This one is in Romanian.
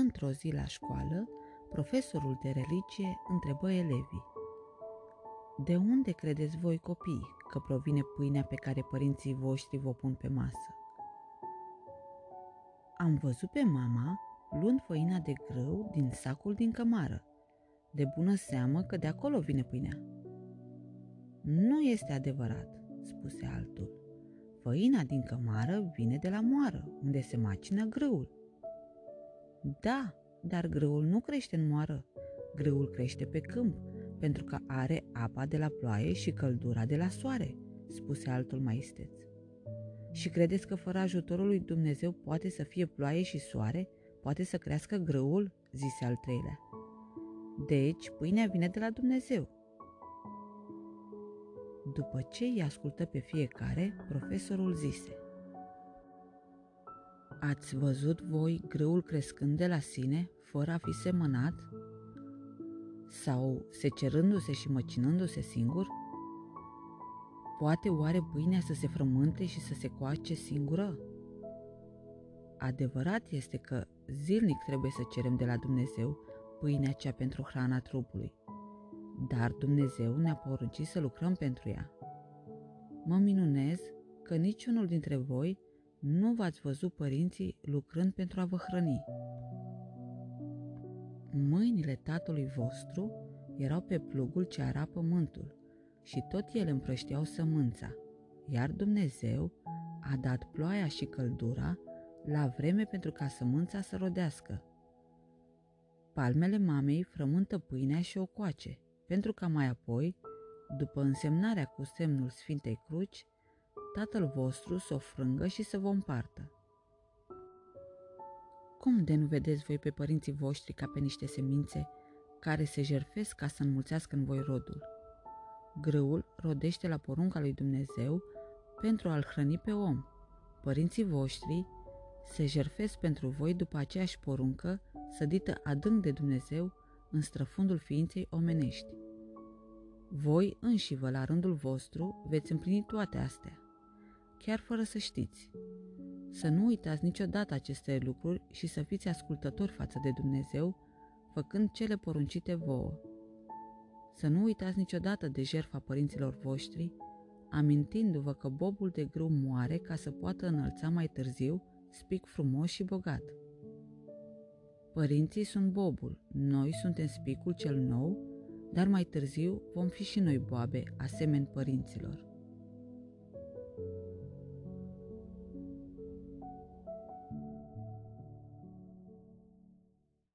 Într-o zi la școală, profesorul de religie întrebă elevii. De unde credeți voi copii că provine pâinea pe care părinții voștri vă pun pe masă? Am văzut pe mama luând făina de grâu din sacul din cămară. De bună seamă că de acolo vine pâinea. Nu este adevărat, spuse altul. Făina din cămară vine de la moară, unde se macină grâul. Da, dar grâul nu crește în moară. Grâul crește pe câmp, pentru că are apa de la ploaie și căldura de la soare, spuse altul mai isteț. Și credeți că fără ajutorul lui Dumnezeu poate să fie ploaie și soare? Poate să crească grâul? zise al treilea. Deci, pâinea vine de la Dumnezeu. După ce îi ascultă pe fiecare, profesorul zise Ați văzut voi grâul crescând de la sine, fără a fi semănat? Sau secerându-se și măcinându-se singur? Poate oare pâinea să se frământe și să se coace singură? Adevărat este că zilnic trebuie să cerem de la Dumnezeu pâinea cea pentru hrana trupului, dar Dumnezeu ne-a poruncit să lucrăm pentru ea. Mă minunez că niciunul dintre voi nu v-ați văzut părinții lucrând pentru a vă hrăni. Mâinile tatălui vostru erau pe plugul ce ara pământul și tot el împrășteau sămânța, iar Dumnezeu a dat ploaia și căldura la vreme pentru ca sămânța să rodească. Palmele mamei frământă pâinea și o coace, pentru ca mai apoi, după însemnarea cu semnul Sfintei Cruci, Tatăl vostru să o frângă și să vă împartă. Cum de nu vedeți voi pe părinții voștri ca pe niște semințe care se jerfesc ca să înmulțească în voi rodul? Grâul rodește la porunca lui Dumnezeu pentru a-l hrăni pe om. Părinții voștri se jerfesc pentru voi după aceeași poruncă sădită adânc de Dumnezeu în străfundul ființei omenești. Voi înși vă la rândul vostru veți împlini toate astea, chiar fără să știți. Să nu uitați niciodată aceste lucruri și să fiți ascultători față de Dumnezeu, făcând cele poruncite vouă. Să nu uitați niciodată de jertfa părinților voștri, amintindu-vă că bobul de grâu moare ca să poată înălța mai târziu spic frumos și bogat. Părinții sunt bobul, noi suntem spicul cel nou, dar mai târziu vom fi și noi boabe, asemeni părinților.